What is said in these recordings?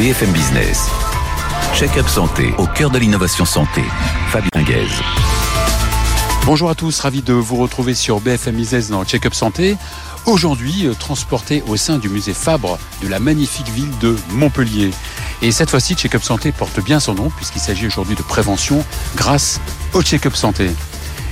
BFM Business. Check-up santé au cœur de l'innovation santé. Fabien Guèze. Bonjour à tous, ravi de vous retrouver sur BFM Business dans Check-up santé. Aujourd'hui, euh, transporté au sein du musée Fabre de la magnifique ville de Montpellier. Et cette fois-ci, Check-up santé porte bien son nom puisqu'il s'agit aujourd'hui de prévention grâce au Check-up santé.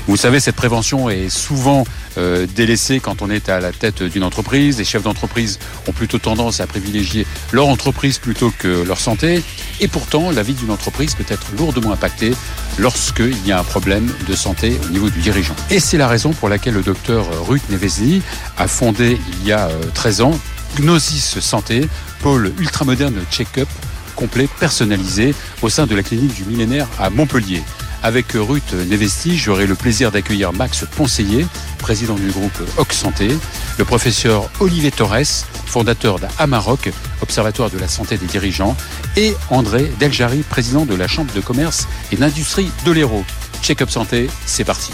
Vous savez, cette prévention est souvent euh, délaissée quand on est à la tête d'une entreprise. Les chefs d'entreprise ont plutôt tendance à privilégier leur entreprise plutôt que leur santé. Et pourtant, la vie d'une entreprise peut être lourdement impactée lorsqu'il y a un problème de santé au niveau du dirigeant. Et c'est la raison pour laquelle le docteur Ruth Nevesi a fondé il y a 13 euh, ans Gnosis Santé, pôle ultramoderne check-up complet personnalisé au sein de la clinique du millénaire à Montpellier. Avec Ruth Nevesti, j'aurai le plaisir d'accueillir Max Ponseiller, président du groupe Oc Santé, le professeur Olivier Torres, fondateur d'Amaroc, Observatoire de la santé des dirigeants, et André Deljari, président de la Chambre de commerce et d'industrie de l'Hérault. Check-up santé, c'est parti.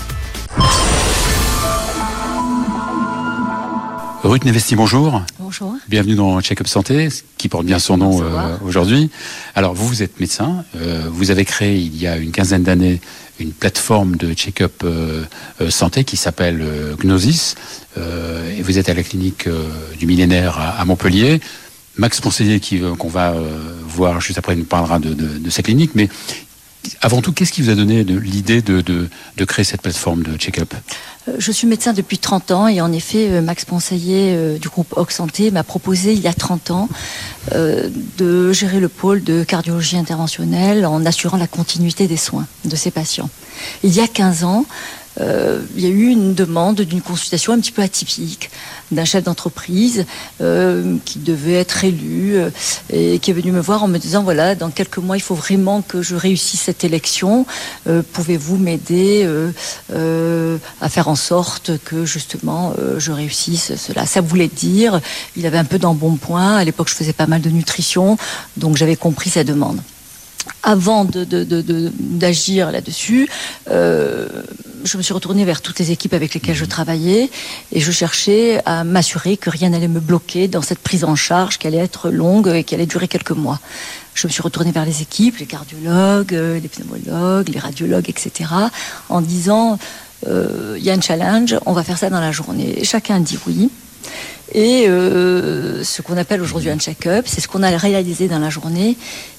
Ruth Nevesti, bonjour. Bonjour. Bienvenue dans Check-up Santé, qui porte bien son nom euh, aujourd'hui. Alors, vous, vous êtes médecin. Euh, vous avez créé, il y a une quinzaine d'années, une plateforme de check-up euh, santé qui s'appelle Gnosis. et vous êtes à la clinique du millénaire à, Montpellier. Max Conseiller, qu'on va voir juste après, nous parlera de, de, de sa clinique. Mais avant tout, qu'est-ce qui vous a donné l'idée de, créer cette plateforme de check-up? Euh, Je suis médecin depuis 30 ans et en effet, euh, Max Ponseiller euh, du groupe Oc Santé m'a proposé il y a 30 ans de gérer le pôle de cardiologie interventionnelle en assurant la continuité des soins de ses patients. Il y a 15 ans, euh, il y a eu une demande d'une consultation un petit peu atypique d'un chef d'entreprise euh, qui devait être élu euh, et qui est venu me voir en me disant voilà dans quelques mois il faut vraiment que je réussisse cette élection. Pouvez-vous m'aider à faire en sorte que justement je réussisse cela? Ça voulait dire il avait un peu d'embonpoint. À l'époque je faisais pas mal de nutrition donc j'avais compris sa demande. Avant d'agir là-dessus, euh, je me suis retournée vers toutes les équipes avec lesquelles je travaillais et je cherchais à m'assurer que rien n'allait me bloquer dans cette prise en charge qui allait être longue et qui allait durer quelques mois. Je me suis retournée vers les équipes, les cardiologues, euh, les pneumologues, les radiologues, etc., en disant euh, il y a un challenge, on va faire ça dans la journée. Et chacun dit oui. Et euh, ce qu'on appelle aujourd'hui un check-up, c'est ce qu'on a réalisé dans la journée.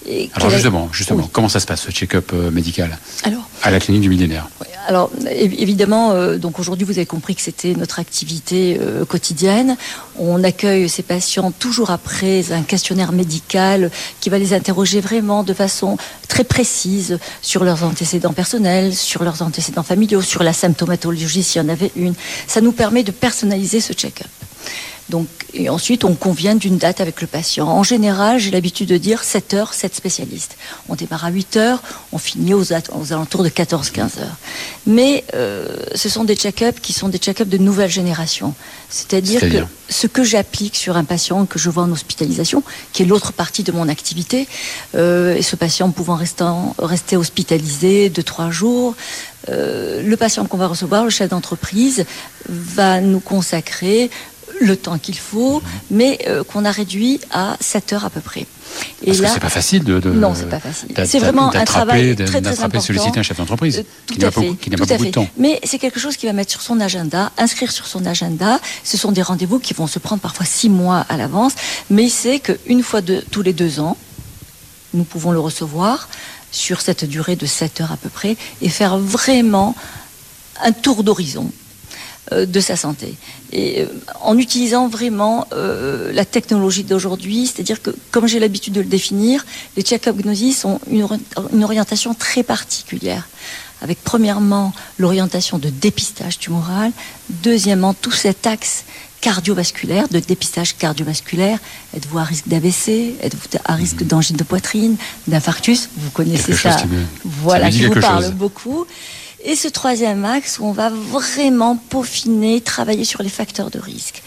Et alors justement, justement, comment ça se passe ce check-up médical? Alors, à la clinique du millénaire Alors évidemment, euh, donc aujourd'hui vous avez compris que c'était notre activité quotidienne. On accueille ces patients toujours après un questionnaire médical qui va les interroger vraiment de façon très précise sur leurs antécédents personnels, sur leurs antécédents familiaux, sur la symptomatologie s'il y en avait une. Ça nous permet de personnaliser ce check-up. Donc, et ensuite, on convient d'une date avec le patient. En général, j'ai l'habitude de dire 7 heures, 7 spécialistes. On démarre à 8 heures, on finit aux, alentours de 14-15 heures. Mais euh, ce sont des check-ups qui sont des check-ups de nouvelle génération. C'est-à-dire que ce que j'applique sur un patient que je vois en hospitalisation, qui est l'autre partie de mon activité, euh, et ce patient pouvant rester, rester hospitalisé 2-3 jours, euh, le patient qu'on va recevoir, le chef d'entreprise, va nous consacrer le temps qu'il faut, mais euh, qu'on a réduit à 7 heures à peu près. Et Parce là, que c'est pas facile de, de non, c'est pas facile. C'est vraiment un travail très très important. solliciter un chef d'entreprise euh, qui n'a pas, beaucoup de temps. Mais c'est quelque chose qui va mettre sur son agenda, inscrire sur son agenda. Ce sont des rendez-vous qui vont se prendre parfois six mois à l'avance, mais il sait qu'une fois de, tous les deux ans, nous pouvons le recevoir sur cette durée de 7 heures à peu près et faire vraiment un tour d'horizon de sa santé. Et euh, en utilisant vraiment euh, la technologie d'aujourd'hui, c'est-à-dire que, comme j'ai l'habitude de le définir, les check-up Gnosis ont une, une, orientation très particulière. Avec premièrement l'orientation de dépistage tumoral, deuxièmement tout cet axe cardiovasculaire, de dépistage cardiovasculaire. Êtes-vous à risque d'AVC Êtes-vous à risque mmh. d'angine de poitrine, d'infarctus? Vous connaissez ça. Voilà, qui vous parle beaucoup. Et ce troisième axe où on va vraiment peaufiner, travailler sur les facteurs de risque.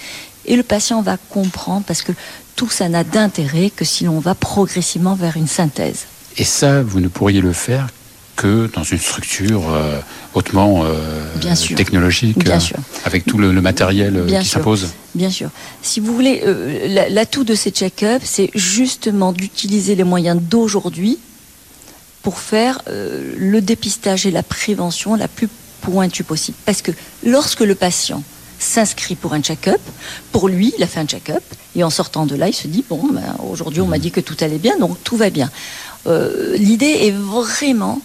Et le patient va comprendre parce que tout ça n'a d'intérêt que si l'on va progressivement vers une synthèse. Et ça, vous ne pourriez le faire que dans une structure euh, hautement euh, technologique, Bien avec tout le, matériel euh, qui s'impose Bien sûr. Si vous voulez, euh, l'atout de ces check-ups, c'est justement d'utiliser les moyens d'aujourd'hui pour faire euh, le dépistage et la prévention la plus pointue possible. Parce que lorsque le patient s'inscrit pour un check-up, pour lui, il a fait un check-up, et en sortant de là, il se dit, bon, ben, aujourd'hui on m'a dit que tout allait bien, donc tout va bien. Euh, l'idée est vraiment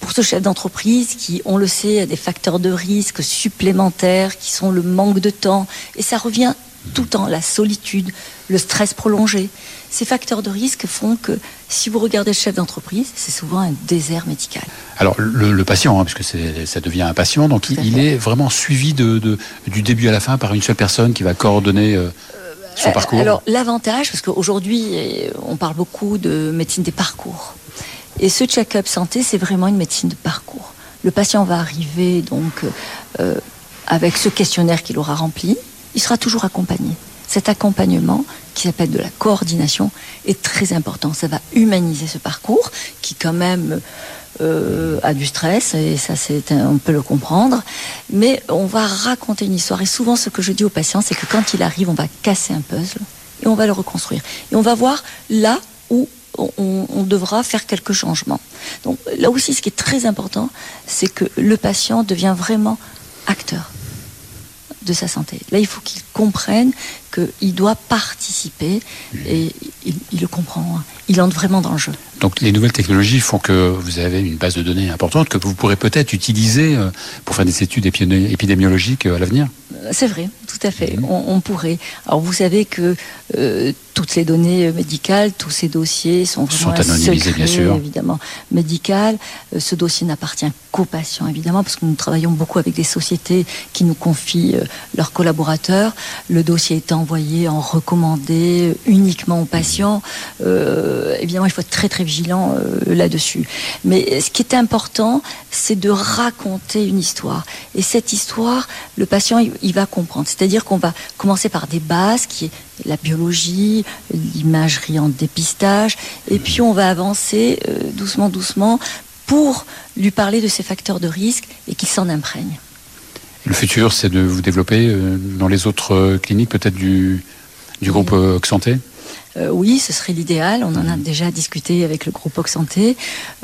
pour ce chef d'entreprise qui, on le sait, a des facteurs de risque supplémentaires qui sont le manque de temps. Et ça revient tout le temps, la solitude, le stress prolongé. Ces facteurs de risque font que si vous regardez le chef d'entreprise, c'est souvent un désert médical. Alors le, patient, hein, puisque ça devient un patient, donc il, est vraiment suivi de, du début à la fin par une seule personne qui va coordonner euh, son euh, parcours. Alors l'avantage, parce qu'aujourd'hui on parle beaucoup de médecine des parcours. Et ce check-up santé, c'est vraiment une médecine de parcours. Le patient va arriver donc euh, avec ce questionnaire qu'il aura rempli. Il sera toujours accompagné. Cet accompagnement, qui s'appelle de la coordination, est très important. Ça va humaniser ce parcours, qui quand même euh, a du stress, et ça, c'est on peut le comprendre. Mais on va raconter une histoire. Et souvent, ce que je dis aux patients, c'est que quand il arrive, on va casser un puzzle et on va le reconstruire. Et on va voir là où on, devra faire quelques changements. Donc là aussi, ce qui est très important, c'est que le patient devient vraiment acteur de sa santé. Là, il faut qu'il comprenne qu'il doit participer et il, le comprend. Hein. Il entre vraiment dans le jeu. Donc les nouvelles technologies font que vous avez une base de données importante que vous pourrez peut-être utiliser euh, pour faire des études épidémiologiques euh, à l'avenir C'est vrai, tout à fait. Mhm. On, pourrait. Alors vous savez que euh, toutes les données médicales, tous ces dossiers sont sont anonymisés, bien sûr. évidemment, médical. ce dossier n'appartient qu'aux patients, évidemment, parce que nous travaillons beaucoup avec des sociétés qui nous confient leurs collaborateurs. Le dossier étant envoyé en recommandé uniquement aux patients. Évidemment, il faut être très très vigilant euh, là-dessus. Mais ce qui est important, c'est de raconter une histoire. Et cette histoire, le patient, il, va comprendre. C'est-à-dire qu'on va commencer par des bases, qui est la biologie, l'imagerie en dépistage, et puis on va avancer euh, doucement, doucement pour lui parler de ces facteurs de risque et qu'il s'en imprègne. Le futur, c'est de vous développer euh, dans les autres euh, cliniques, peut-être du, du groupe euh, Oxanté euh, oui, ce serait l'idéal. On en a déjà discuté avec le groupe Oxanté.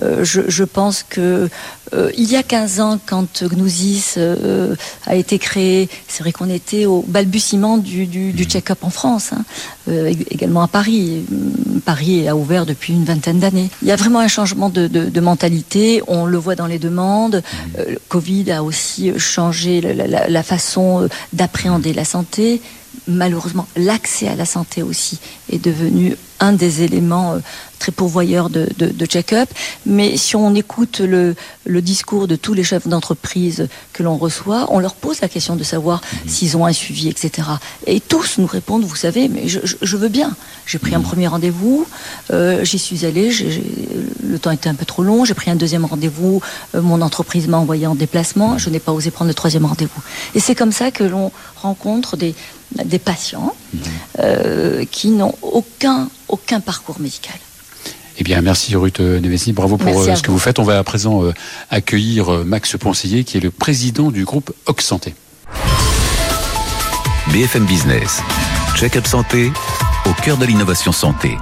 Euh, je, pense que euh, il y a 15 ans, quand Gnousis a été créé, c'est vrai qu'on était au balbutiement du, du, check-up en France, hein, également à Paris. Paris a ouvert depuis une vingtaine d'années. Il y a vraiment un changement de, mentalité. On le voit dans les demandes. le Covid a aussi changé la façon d'appréhender la santé malheureusement, l'accès à la santé aussi est devenu un des éléments euh, très pourvoyeurs de, check-up. Mais si on écoute le, discours de tous les chefs d'entreprise que l'on reçoit, on leur pose la question de savoir mhm. s'ils ont un suivi, etc. Et tous nous répondent, vous savez, mais je, veux bien. J'ai pris un mhm. premier rendez-vous, euh, j'y suis allé, le temps était un peu trop long, j'ai pris un deuxième rendez-vous, euh, mon entreprise m'a envoyé en déplacement, je n'ai pas osé prendre le troisième rendez-vous. Et c'est comme ça que l'on rencontre des, des patients. Euh, qui n'ont aucun, aucun parcours médical. Eh bien, merci Ruth Nevesi, bravo pour euh, ce que vous. faites. On va à présent euh, accueillir Max Ponseiller, qui est le président du groupe Santé. BFM Business, check-up santé, au cœur de l'innovation santé.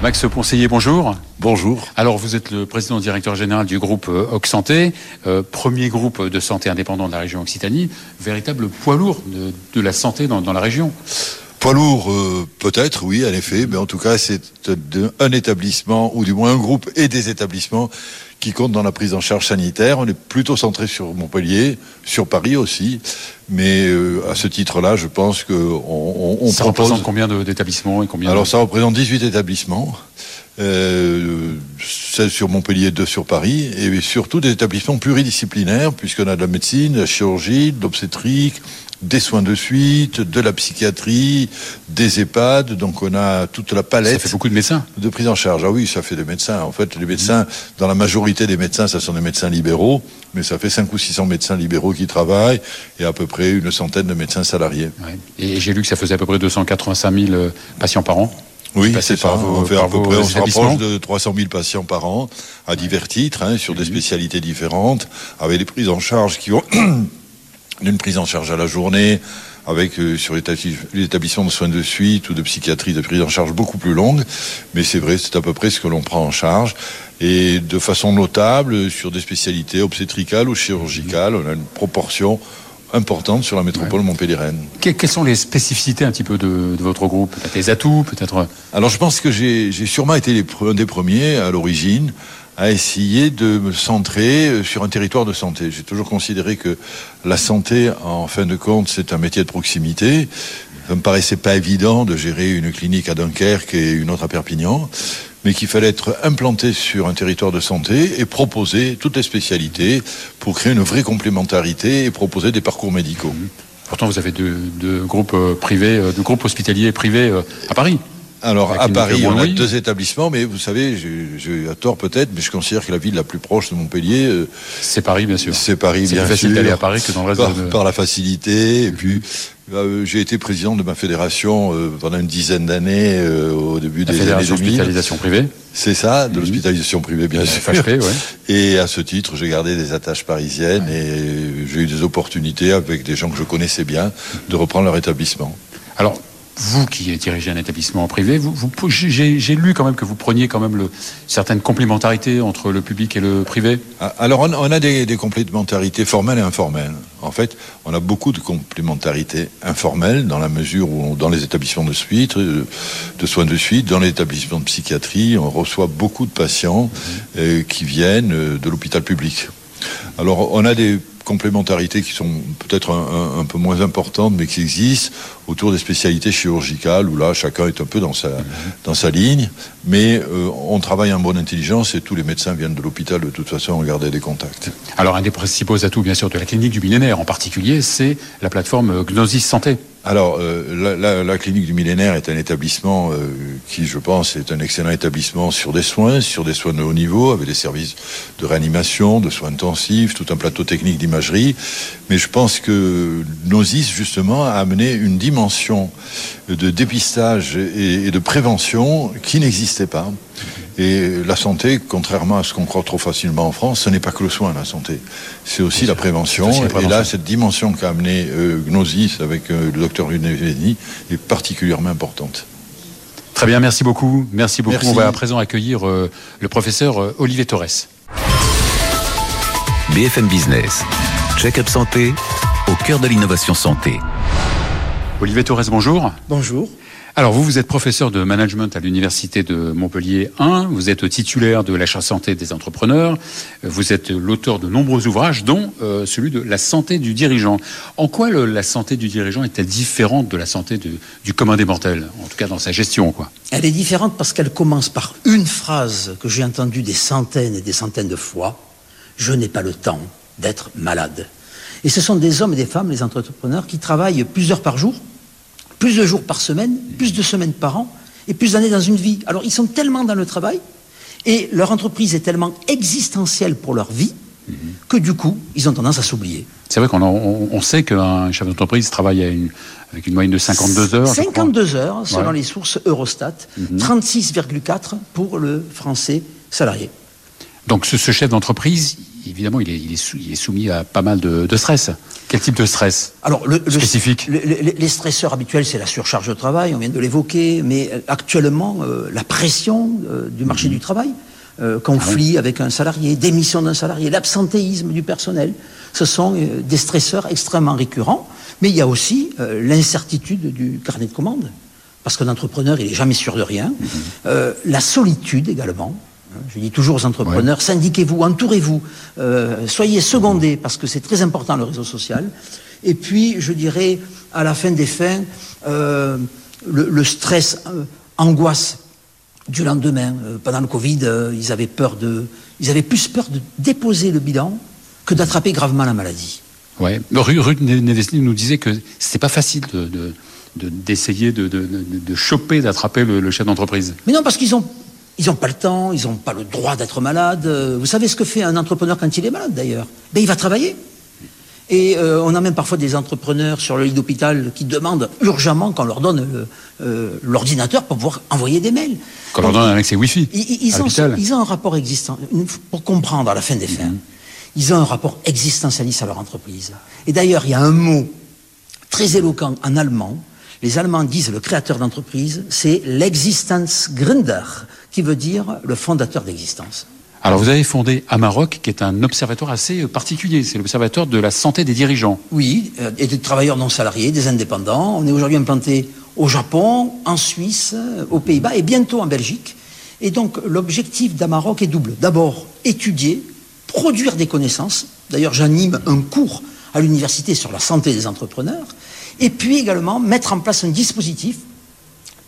Max Ponseiller, bonjour. Bonjour. Alors, vous êtes le président directeur général du groupe euh, Oxanté, euh, premier groupe de santé indépendant de la région Occitanie, véritable poids lourd de, la santé dans, la région. Poids lourd, euh, peut-être, oui, en effet, mais en tout cas, c'est un établissement, ou du moins un groupe et des établissements qui comptent dans la prise en charge sanitaire. On est plutôt centré sur Montpellier, sur Paris aussi, mais euh, à ce titre-là, je pense que on, ça représente combien d'établissements et combien Alors ça représente 18 établissements. Euh, 16 sur Montpellier, 2 sur Paris, et surtout des établissements pluridisciplinaires, puisqu'on a de la médecine, de la chirurgie, de l'obstétrique, des soins de suite, de la psychiatrie, des EHPAD, donc on a toute la palette. Ça fait beaucoup de médecins. De prise en charge. Ah oui, ça fait des médecins. En fait, les médecins, dans la majorité des médecins, ça sont des médecins libéraux, mais ça fait 5 ou 600 médecins libéraux qui travaillent et à peu près une centaine de médecins salariés. Et j'ai lu que ça faisait à peu près 285 000 euh, patients par an. Oui, c'est ça. On, fait à peu près, on se rapproche de 300 000 patients par an à divers titres, hein, sur des spécialités différentes, avec des prises en charge qui ont d'une prise en charge à la journée, avec euh, sur l'établissement de soins de suite ou de psychiatrie de prise en charge beaucoup plus longue. Mais c'est vrai, c'est à peu près ce que l'on prend en charge. Et de façon notable, sur des spécialités obstétricales ou chirurgicales, on a une proportion importante sur la métropole montpelliéraine. quelles sont les spécificités un petit peu de, votre groupe? Peut-être les atouts, peut-être Alors je pense que j'ai sûrement été les, un des premiers à l'origine à essayer de me centrer euh, sur un territoire de santé. J'ai toujours considéré que la santé, en fin de compte, c'est un métier de proximité. Ça me paraissait pas évident de gérer une clinique à Dunkerque et une autre à Perpignan mais qu'il fallait être implanté sur un territoire de santé et proposer toutes les spécialités pour créer une vraie complémentarité et proposer des parcours médicaux. Pourtant, vous avez deux, groupes euh, privés, euh, deux groupes hospitaliers privés à Paris. Alors à Paris, on a deux établissements, mais vous savez, j'ai à tort peut-être, mais je considère que la ville la plus proche de Montpellier, c'est Paris bien sûr. C'est Paris bien sûr. C'est facile d'aller à Paris que dans le reste par, de... par la facilité et puis euh, j'ai été président de ma fédération euh, pendant une dizaine d'années euh, au début des années 2000. d'hospitalisation privée. C'est ça, de mhm. l'hospitalisation privée bien sûr. Et à ce titre, j'ai gardé des attaches parisiennes et j'ai eu des opportunités avec des gens que je connaissais bien de reprendre leur établissement. Alors, vous qui dirigez un établissement privé, vous, j'ai lu quand même que vous preniez quand même le, certaines complémentarités entre le public et le privé. Ah, alors on, a des, complémentarités formelles et informelles. En fait, on a beaucoup de complémentarités informelles dans la mesure où dans les établissements de suite, euh, de soins de suite, dans les établissements de psychiatrie, on reçoit beaucoup de patients euh, qui viennent euh, de l'hôpital public. Alors on a des complémentarités qui sont peut-être un, peu moins importantes, mais qui existent autour des spécialités chirurgicales, où là, chacun est un peu dans sa, ligne. Mais euh, on travaille en bonne intelligence et tous les médecins viennent de l'hôpital de toute façon garder des contacts. Alors, un des principaux atouts, bien sûr, de la clinique du millénaire en particulier, c'est la plateforme Gnosis Santé. Alors, euh, la, clinique du millénaire est un établissement euh, qui, je pense, est un excellent établissement sur des soins, sur des soins de haut niveau, avec des services de réanimation, de soins intensifs, tout un plateau technique d'imagerie. Mais je pense que Gnosis, justement, a amené une dimension de dépistage et de prévention qui n'existait pas. Et la santé, contrairement à ce qu'on croit trop facilement en France, ce n'est pas que le soin, la santé. C'est aussi la prévention. Et là, cette dimension qu'a amené euh, Gnosis avec euh, le docteur Luneveni est particulièrement importante. Très bien, merci beaucoup. Merci beaucoup. On va à présent accueillir euh, le professeur Olivier Torres. BFM Business. Check-up santé au cœur de l'innovation santé. Olivier Torres, bonjour. Bonjour. Alors vous, vous êtes professeur de management à l'université de Montpellier 1, vous êtes titulaire de l'achat santé des entrepreneurs, vous êtes l'auteur de nombreux ouvrages, dont euh, celui de La santé du dirigeant. En quoi la santé du dirigeant est-elle différente de la santé du commun des mortels, en tout cas dans sa gestion quoi? Elle est différente parce qu'elle commence par une phrase que j'ai entendue des centaines et des centaines de fois, je n'ai pas le temps d'être malade. Et ce sont des hommes et des femmes, les entrepreneurs, qui travaillent plusieurs par jour, plus de jours par semaine, plus de semaines par an, et plus d'années dans une vie. Alors ils sont tellement dans le travail, et leur entreprise est tellement existentielle pour leur vie, que du coup, ils ont tendance à s'oublier. C'est vrai qu'on sait qu'un chef d'entreprise travaille avec une moyenne de 52 heures. 52 heures, selon les sources Eurostat, 36,4 mhm. pour le français salarié. Donc ce, chef d'entreprise, évidemment, il est, soumis à pas mal de, stress. Quel type de stress Alors, le, spécifique Les stresseurs habituels, c'est la surcharge de travail, on vient de l'évoquer, mais euh, actuellement, euh, la pression euh, du marché mhm. du travail, conflit ah avec un salarié, démission d'un salarié, l'absentéisme du personnel, ce sont des stresseurs extrêmement récurrents. Mais il y a aussi l'incertitude du carnet de commandes, parce qu'un entrepreneur, il n'est jamais sûr de rien. Mhm. la solitude également. Je dis toujours aux entrepreneurs, syndiquez-vous, entourez-vous, euh, soyez secondés, parce que c'est très important le réseau social. Et puis, je dirais, à la fin des fins, euh, le, stress, euh, angoisse du lendemain. pendant le Covid, ils avaient peur de, ils avaient plus peur de déposer le bilan que d'attraper gravement la maladie. Ouais. Ruth nous disait que c'était pas facile de, d'essayer de, de, choper, d'attraper le, le chef d'entreprise. Mais non, parce qu'ils ont ils n'ont pas le temps, ils n'ont pas le droit d'être malades. Vous savez ce que fait un entrepreneur quand il est malade d'ailleurs? Ben, Il va travailler. Et euh, on a même parfois des entrepreneurs sur le lit d'hôpital qui demandent urgemment qu'on leur donne euh, euh, l'ordinateur pour pouvoir envoyer des mails. Qu'on leur donne un accès Wi-Fi. Ils, ont, un rapport existant, pour comprendre à la fin des fins, mhm. ils ont un rapport existentialiste à leur entreprise. Et d'ailleurs, il y a un mot très éloquent en allemand. Les Allemands disent le créateur d'entreprise, c'est l'existenzgründer, qui veut dire le fondateur d'existence. Alors vous avez fondé Amarok, qui est un observatoire assez particulier. C'est l'observatoire de la santé des dirigeants. Oui, euh, et des travailleurs non salariés, des indépendants. On est aujourd'hui implanté au Japon, en Suisse, euh, aux Pays-Bas et bientôt en Belgique. Et donc l'objectif d'Amarok est double. D'abord, étudier, produire des connaissances. D'ailleurs, j'anime un cours à l'université sur la santé des entrepreneurs. Et puis également mettre en place un dispositif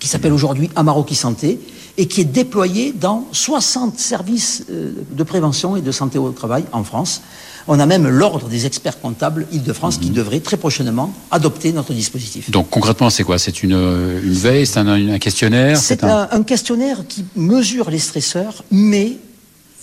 qui s'appelle aujourd'hui Amaroki Santé et qui est déployé dans 60 services euh, de prévention et de santé au travail en France. On a même l'ordre des experts comptables Île-de-France qui devrait très prochainement adopter notre dispositif. Donc concrètement, c'est quoi? C'est une, une veille? C'est un, un questionnaire? C'est un... un... questionnaire qui mesure les stresseurs, mais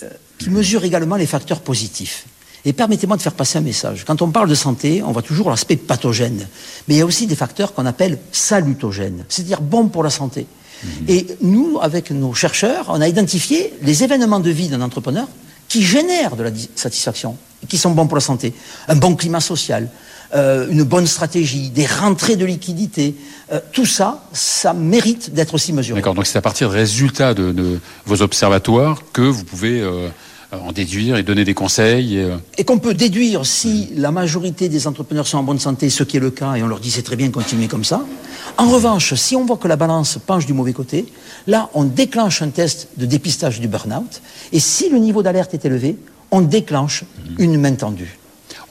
euh, qui mesure également les facteurs positifs. Et permettez-moi de faire passer un message. Quand on parle de santé, on voit toujours l'aspect pathogène. Mais il y a aussi des facteurs qu'on appelle salutogènes, c'est-à-dire bons pour la santé. Mmh. Et nous, avec nos chercheurs, on a identifié les événements de vie d'un entrepreneur qui génèrent de la satisfaction, qui sont bons pour la santé. Un bon climat social, euh, une bonne stratégie, des rentrées de liquidités, euh, tout ça, ça mérite d'être aussi mesuré. D'accord, donc c'est à partir des résultats de, de, vos observatoires que vous pouvez... Euh en déduire et donner des conseils. Et, et qu'on peut déduire si la majorité des entrepreneurs sont en bonne santé, ce qui est le cas, et on leur dit c'est très bien, continuer comme ça. En revanche, si on voit que la balance penche du mauvais côté, là, on déclenche un test de dépistage du burn-out, et si le niveau d'alerte est élevé, on déclenche une main tendue.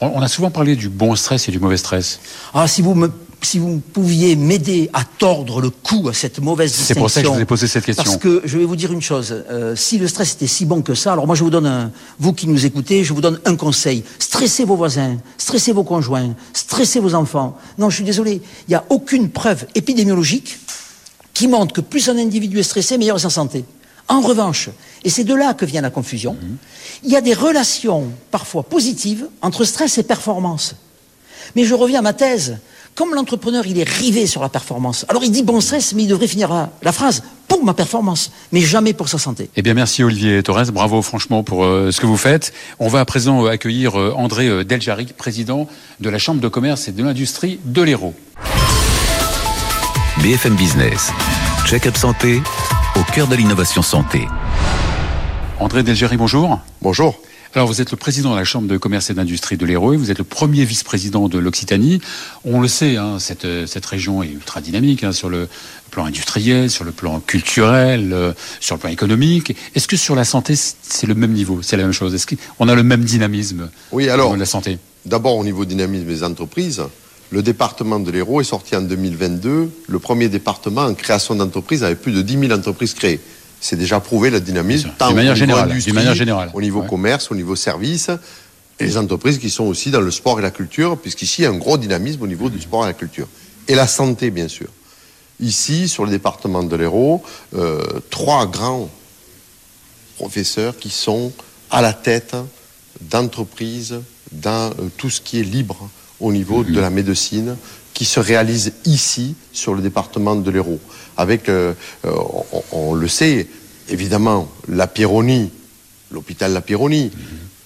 On a souvent parlé du bon stress et du mauvais stress. Ah, si vous me si vous pouviez m'aider à tordre le cou à cette mauvaise distinction. C'est pour ça que je vous ai posé cette question. Parce que je vais vous dire une chose, euh, si le stress était si bon que ça, alors moi je vous donne, un, vous qui nous écoutez, je vous donne un conseil. Stressez vos voisins, stressez vos conjoints, stressez vos enfants. Non, je suis désolé, il n'y a aucune preuve épidémiologique qui montre que plus un individu est stressé, meilleure est sa santé. En revanche, et c'est de là que vient la confusion, mmh. il y a des relations parfois positives entre stress et performance. Mais je reviens à ma thèse comme l'entrepreneur, il est rivé sur la performance. Alors il dit bon stress, mais il devrait finir la, la, phrase pour ma performance, mais jamais pour sa santé. Eh bien, merci Olivier Torres. Bravo, franchement, pour euh, ce que vous faites. On va à présent euh, accueillir euh, André Deljaric, président de la Chambre de commerce et de l'industrie de l'Hérault. BFM Business, check-up santé au cœur de l'innovation santé. André Deljaric, bonjour. Bonjour. Alors, vous êtes le président de la Chambre de commerce et d'industrie de l'Hérault, vous êtes le premier vice-président de l'Occitanie. On le sait, hein, cette, cette, région est ultra dynamique hein, sur le plan industriel, sur le plan culturel, euh, sur le plan économique. Est-ce que sur la santé, c'est le même niveau C'est la même chose? Est-ce qu'on a le même dynamisme Oui, alors, de la santé? D'abord, au niveau dynamisme des entreprises, le département de l'Hérault est sorti en 2022, le premier département en création d'entreprises avec plus de 10 000 entreprises créées c'est déjà prouvé le dynamisme, tant manière au niveau générale, manière générale. au niveau ouais. commerce, au niveau service, et les entreprises qui sont aussi dans le sport et la culture, puisqu'ici, il y a un gros dynamisme au niveau du sport et la culture. Et la santé, bien sûr. Ici, sur le département de l'Hérault, euh, trois grands professeurs qui sont à la tête d'entreprises dans euh, tout ce qui est libre au niveau mmh. de la médecine, qui se réalise ici, sur le département de l'Hérault. Avec, euh, on, on, le sait, évidemment, la Pironie, l'hôpital La Pironie, mmh.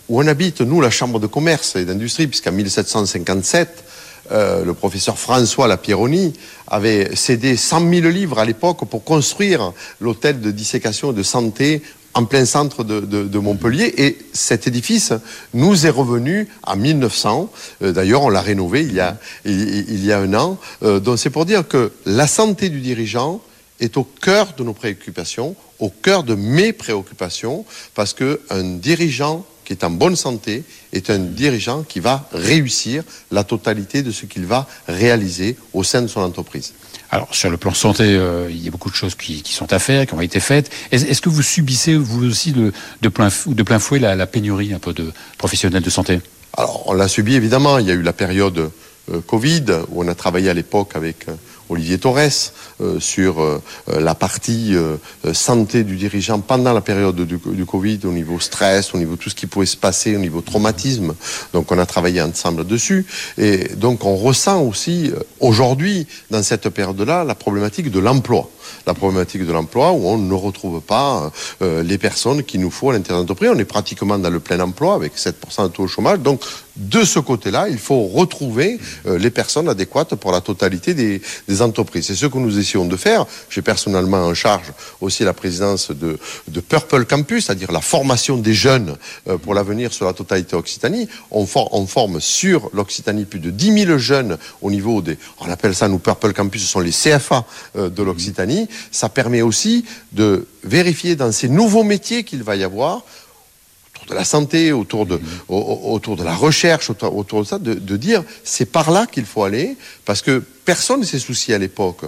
où on habite, nous, la Chambre de commerce et d'industrie, puisqu'en 1757, euh, le professeur François Lapieroni avait cédé 100 000 livres à l'époque pour construire l'hôtel de dissécation et de santé en plein centre de, Montpellier. Et cet édifice nous est revenu en 1900. Euh, D'ailleurs, on l'a rénové il y a, il, il, y a un an. Euh, donc c'est pour dire que la santé du dirigeant est au cœur de nos préoccupations, au cœur de mes préoccupations, parce qu'un dirigeant qui est en bonne santé est un dirigeant qui va réussir la totalité de ce qu'il va réaliser au sein de son entreprise. Alors sur le plan santé, euh, il y a beaucoup de choses qui, qui, sont à faire, qui ont été faites. Est-ce est que vous subissez vous aussi de, de, plein, de plein fouet la, la, pénurie un peu de professionnels de santé? Alors on l'a subi évidemment. Il y a eu la période euh, Covid où on a travaillé à l'époque avec euh, Olivier Torres euh, sur euh, la partie euh, santé du dirigeant pendant la période du, du, Covid, au niveau stress, au niveau tout ce qui pouvait se passer, au niveau traumatisme. Donc on a travaillé ensemble dessus. Et donc on ressent aussi aujourd'hui, dans cette période-là, la problématique de l'emploi. La problématique de l'emploi, où on ne retrouve pas euh, les personnes qu'il nous faut à l'intérieur de l'entreprise. On est pratiquement dans le plein emploi avec 7% de taux de chômage. Donc, de ce côté-là, il faut retrouver euh, les personnes adéquates pour la totalité des, entreprises. C'est ce que nous essayons de faire. J'ai personnellement en charge aussi la présidence de, Purple Campus, c'est-à-dire la formation des jeunes euh, pour l'avenir sur la totalité Occitanie. On, for- on forme sur l'Occitanie plus de 10 000 jeunes au niveau des, on appelle ça nous Purple Campus, ce sont les CFA euh, de l'Occitanie. Ça permet aussi de vérifier dans ces nouveaux métiers qu'il va y avoir autour de la santé, autour de, autour la recherche, autour, autour de ça, de, de dire c'est par là qu'il faut aller, parce que personne ne s'est soucié à l'époque.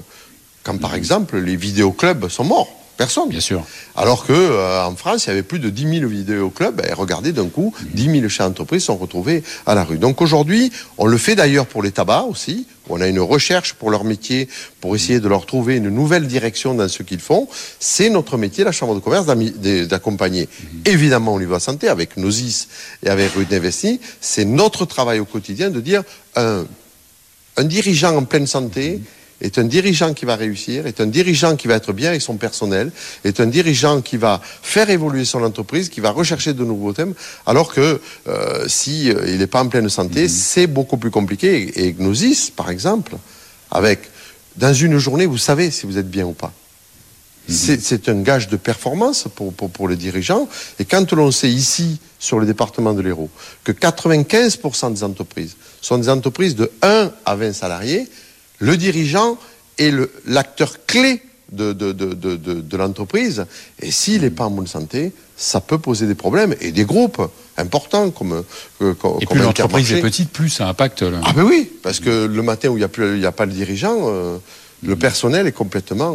Quand par exemple les vidéoclubs sont morts, personne. Bien sûr. Alors que euh, en France, il y avait plus de 10 000 vidéoclubs, et regardez d'un coup, 10 000 chefs d'entreprise sont retrouvés à la rue. Donc aujourd'hui, on le fait d'ailleurs pour les tabacs aussi. On a une recherche pour leur métier, pour essayer de leur trouver une nouvelle direction dans ce qu'ils font. C'est notre métier, la Chambre de commerce, d'accompagner, évidemment au niveau de la santé, avec Nosis et avec Rue d'Investi. C'est notre travail au quotidien de dire un, un dirigeant en pleine santé est un dirigeant qui va réussir, est un dirigeant qui va être bien avec son personnel, est un dirigeant qui va faire évoluer son entreprise, qui va rechercher de nouveaux thèmes, alors que euh, si euh, il n'est pas en pleine santé, c'est beaucoup plus compliqué. Et Gnosis, par exemple, avec dans une journée, vous savez si vous êtes bien ou pas. C'est c'est un gage de performance pour, pour, pour les dirigeants. Et quand l'on sait ici, sur le département de l'Hérault, que 95% des entreprises sont des entreprises de 1 à 20 salariés, le dirigeant est l'acteur clé de, de, de, de, de- de l'entreprise. Et s'il n'est pas en bonne santé, ça peut poser des problèmes. Et des groupes importants comme, euh, comme, Et plus l'entreprise est petite, plus ça impacte. Ah ben oui, parce que le matin où il n'y a pas le dirigeant, euh, le personnel est complètement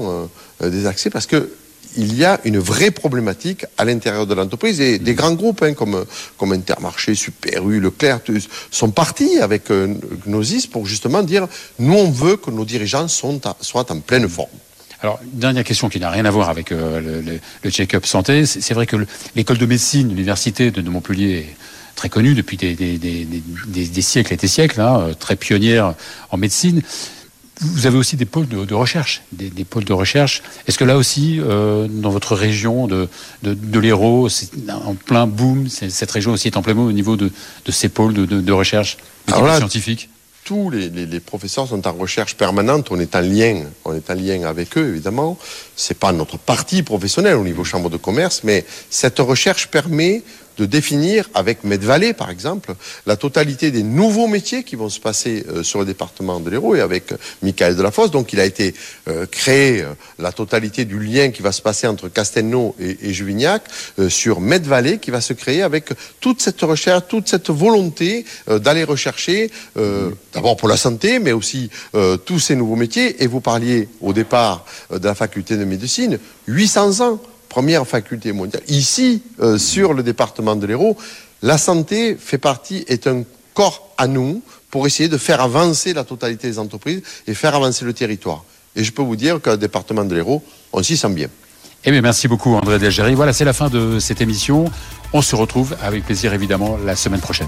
euh, euh, désaxé parce que il y a une vraie problématique à l'intérieur de l'entreprise et des grands groupes hein, comme, comme Intermarché, Super U, Leclerc sont partis avec euh, Gnosis pour justement dire nous on veut que nos dirigeants sont à- soient en pleine forme. Alors, une dernière question qui n'a rien à voir avec euh, le, le- le check-up santé. C'est vrai que le- l'école de médecine, l'université de, de Montpellier est très connue depuis des, des- des- des- des- des siècles et des siècles, hein, euh, très pionnière en médecine. Vous avez aussi des pôles de, de recherche, des, des pôles de recherche. Est-ce que là aussi, euh, dans votre région de, de, de l'Hérault, c'est en plein boom, cette région aussi est en plein boom au niveau de, de ces pôles de, recherche là, scientifique? tous les, les- les professeurs sont en recherche permanente. On est en lien, on est en lien avec eux évidemment. C'est pas notre partie professionnelle au niveau chambre de commerce, mais cette recherche permet de définir avec Medvalet par exemple la totalité des nouveaux métiers qui vont se passer euh, sur le département de l'Hérault et avec euh, Michael Delafosse. Donc il a été euh, créé euh, la totalité du lien qui va se passer entre Castelnau et, et Juvignac sur Medvalet qui va se créer avec toute cette recherche, toute cette volonté d'aller rechercher d'abord pour la santé, mais aussi tous ces nouveaux métiers. Et vous parliez au départ de la faculté de médecine, 800 ans, première faculté mondiale. Ici, euh, sur le département de l'Hérault, la santé fait partie, est un corps à nous pour essayer de faire avancer la totalité des entreprises et faire avancer le territoire. Et je peux vous dire que le département de l'Hérault, on s'y sent bien. Eh bien, merci beaucoup, André Delgéry. Voilà, c'est la fin de cette émission. On se retrouve avec plaisir, évidemment, la semaine prochaine.